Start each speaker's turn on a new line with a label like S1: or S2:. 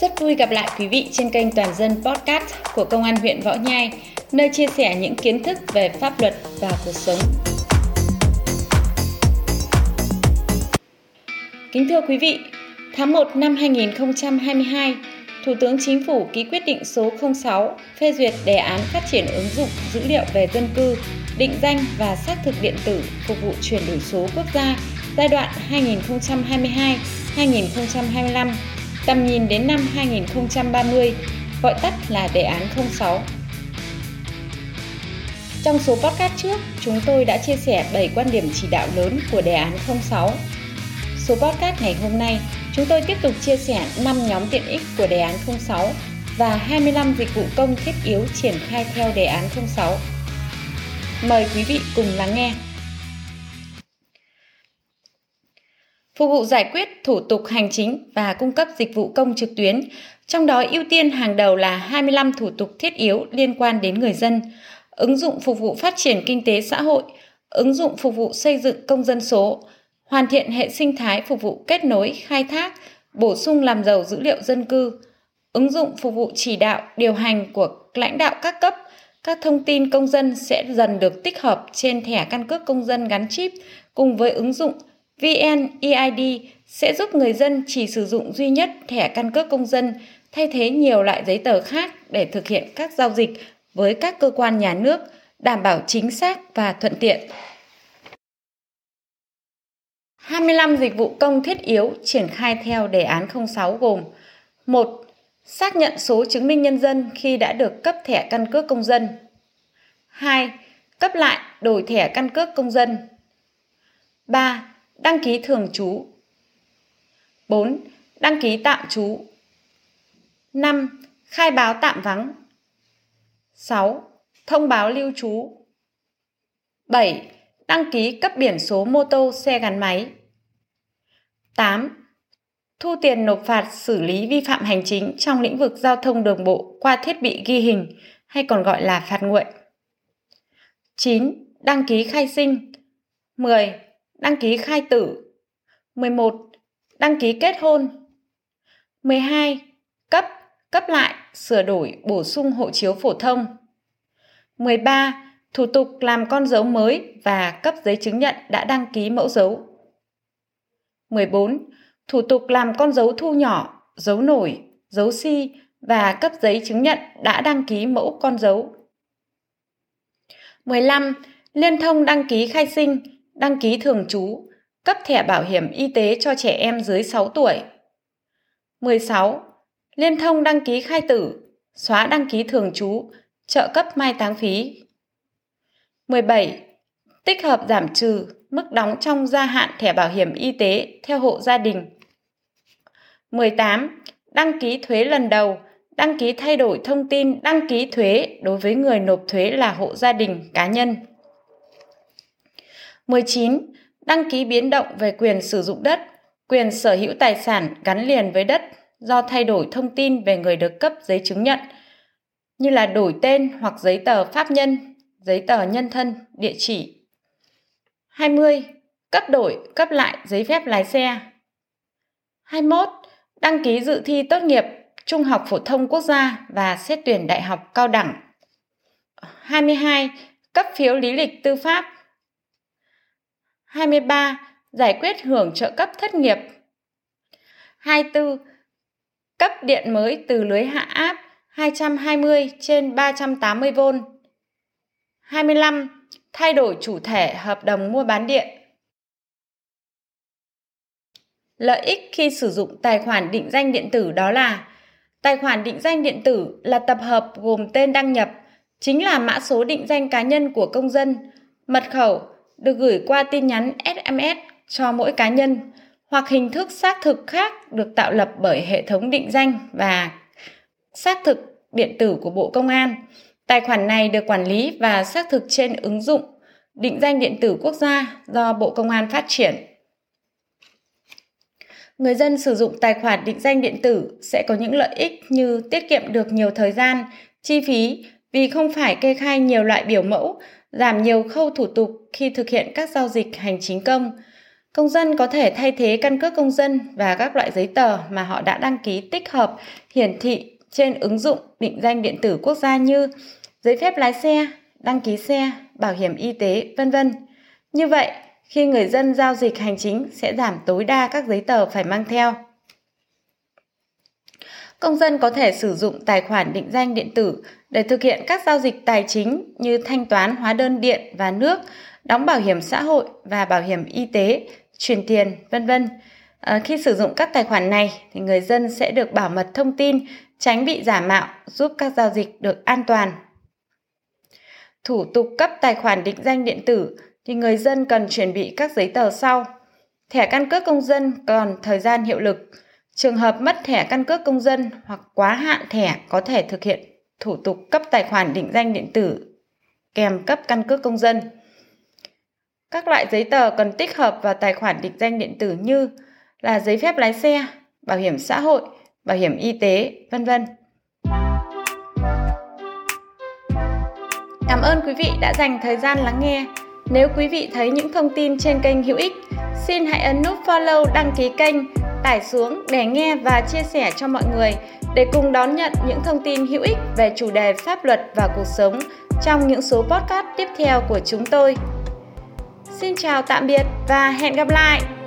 S1: Rất vui gặp lại quý vị trên kênh Toàn dân Podcast của Công an huyện Võ Nhai, nơi chia sẻ những kiến thức về pháp luật và cuộc sống. Kính thưa quý vị, tháng 1 năm 2022, Thủ tướng Chính phủ ký quyết định số 06 phê duyệt đề án phát triển ứng dụng dữ liệu về dân cư, định danh và xác thực điện tử phục vụ chuyển đổi số quốc gia giai đoạn 2022-2025 tầm nhìn đến năm 2030, gọi tắt là đề án 06. Trong số podcast trước, chúng tôi đã chia sẻ 7 quan điểm chỉ đạo lớn của đề án 06. Số podcast ngày hôm nay, chúng tôi tiếp tục chia sẻ 5 nhóm tiện ích của đề án 06 và 25 dịch vụ công thiết yếu triển khai theo đề án 06. Mời quý vị cùng lắng nghe. Phục vụ giải quyết thủ tục hành chính và cung cấp dịch vụ công trực tuyến, trong đó ưu tiên hàng đầu là 25 thủ tục thiết yếu liên quan đến người dân, ứng dụng phục vụ phát triển kinh tế xã hội, ứng dụng phục vụ xây dựng công dân số, hoàn thiện hệ sinh thái phục vụ kết nối, khai thác, bổ sung làm giàu dữ liệu dân cư, ứng dụng phục vụ chỉ đạo, điều hành của lãnh đạo các cấp, các thông tin công dân sẽ dần được tích hợp trên thẻ căn cước công dân gắn chip cùng với ứng dụng VNEID sẽ giúp người dân chỉ sử dụng duy nhất thẻ căn cước công dân thay thế nhiều loại giấy tờ khác để thực hiện các giao dịch với các cơ quan nhà nước, đảm bảo chính xác và thuận tiện. 25 dịch vụ công thiết yếu triển khai theo đề án 06 gồm 1. Xác nhận số chứng minh nhân dân khi đã được cấp thẻ căn cước công dân 2. Cấp lại đổi thẻ căn cước công dân 3 Đăng ký thường trú 4. Đăng ký tạm trú 5. Khai báo tạm vắng 6. Thông báo lưu trú 7. Đăng ký cấp biển số mô tô, xe gắn máy 8. Thu tiền nộp phạt xử lý vi phạm hành chính trong lĩnh vực giao thông đường bộ qua thiết bị ghi hình hay còn gọi là phạt nguội. 9. Đăng ký khai sinh 10 đăng ký khai tử. 11. Đăng ký kết hôn. 12. Cấp, cấp lại, sửa đổi, bổ sung hộ chiếu phổ thông. 13. Thủ tục làm con dấu mới và cấp giấy chứng nhận đã đăng ký mẫu dấu. 14. Thủ tục làm con dấu thu nhỏ, dấu nổi, dấu si và cấp giấy chứng nhận đã đăng ký mẫu con dấu. 15. Liên thông đăng ký khai sinh, đăng ký thường trú, cấp thẻ bảo hiểm y tế cho trẻ em dưới 6 tuổi. 16. Liên thông đăng ký khai tử, xóa đăng ký thường trú, trợ cấp mai táng phí. 17. Tích hợp giảm trừ mức đóng trong gia hạn thẻ bảo hiểm y tế theo hộ gia đình. 18. Đăng ký thuế lần đầu, đăng ký thay đổi thông tin đăng ký thuế đối với người nộp thuế là hộ gia đình cá nhân. 19. Đăng ký biến động về quyền sử dụng đất, quyền sở hữu tài sản gắn liền với đất do thay đổi thông tin về người được cấp giấy chứng nhận, như là đổi tên hoặc giấy tờ pháp nhân, giấy tờ nhân thân, địa chỉ. 20. Cấp đổi, cấp lại giấy phép lái xe. 21. Đăng ký dự thi tốt nghiệp Trung học phổ thông quốc gia và xét tuyển đại học cao đẳng. 22. Cấp phiếu lý lịch tư pháp 23. Giải quyết hưởng trợ cấp thất nghiệp 24. Cấp điện mới từ lưới hạ áp 220 trên 380V 25. Thay đổi chủ thể hợp đồng mua bán điện Lợi ích khi sử dụng tài khoản định danh điện tử đó là Tài khoản định danh điện tử là tập hợp gồm tên đăng nhập, chính là mã số định danh cá nhân của công dân, mật khẩu, được gửi qua tin nhắn SMS cho mỗi cá nhân hoặc hình thức xác thực khác được tạo lập bởi hệ thống định danh và xác thực điện tử của Bộ Công an. Tài khoản này được quản lý và xác thực trên ứng dụng định danh điện tử quốc gia do Bộ Công an phát triển. Người dân sử dụng tài khoản định danh điện tử sẽ có những lợi ích như tiết kiệm được nhiều thời gian, chi phí vì không phải kê khai nhiều loại biểu mẫu giảm nhiều khâu thủ tục khi thực hiện các giao dịch hành chính công, Công dân có thể thay thế căn cước công dân và các loại giấy tờ mà họ đã đăng ký tích hợp hiển thị trên ứng dụng định danh điện tử quốc gia như giấy phép lái xe, đăng ký xe, bảo hiểm y tế, vân vân. Như vậy, khi người dân giao dịch hành chính sẽ giảm tối đa các giấy tờ phải mang theo. Công dân có thể sử dụng tài khoản định danh điện tử để thực hiện các giao dịch tài chính như thanh toán hóa đơn điện và nước, đóng bảo hiểm xã hội và bảo hiểm y tế, chuyển tiền, vân vân. À, khi sử dụng các tài khoản này thì người dân sẽ được bảo mật thông tin, tránh bị giả mạo, giúp các giao dịch được an toàn. Thủ tục cấp tài khoản định danh điện tử thì người dân cần chuẩn bị các giấy tờ sau. Thẻ căn cước công dân còn thời gian hiệu lực. Trường hợp mất thẻ căn cước công dân hoặc quá hạn thẻ có thể thực hiện thủ tục cấp tài khoản định danh điện tử kèm cấp căn cước công dân. Các loại giấy tờ cần tích hợp vào tài khoản định danh điện tử như là giấy phép lái xe, bảo hiểm xã hội, bảo hiểm y tế, vân vân. Cảm ơn quý vị đã dành thời gian lắng nghe. Nếu quý vị thấy những thông tin trên kênh hữu ích, xin hãy ấn nút follow đăng ký kênh, tải xuống để nghe và chia sẻ cho mọi người để cùng đón nhận những thông tin hữu ích về chủ đề pháp luật và cuộc sống trong những số podcast tiếp theo của chúng tôi. Xin chào tạm biệt và hẹn gặp lại!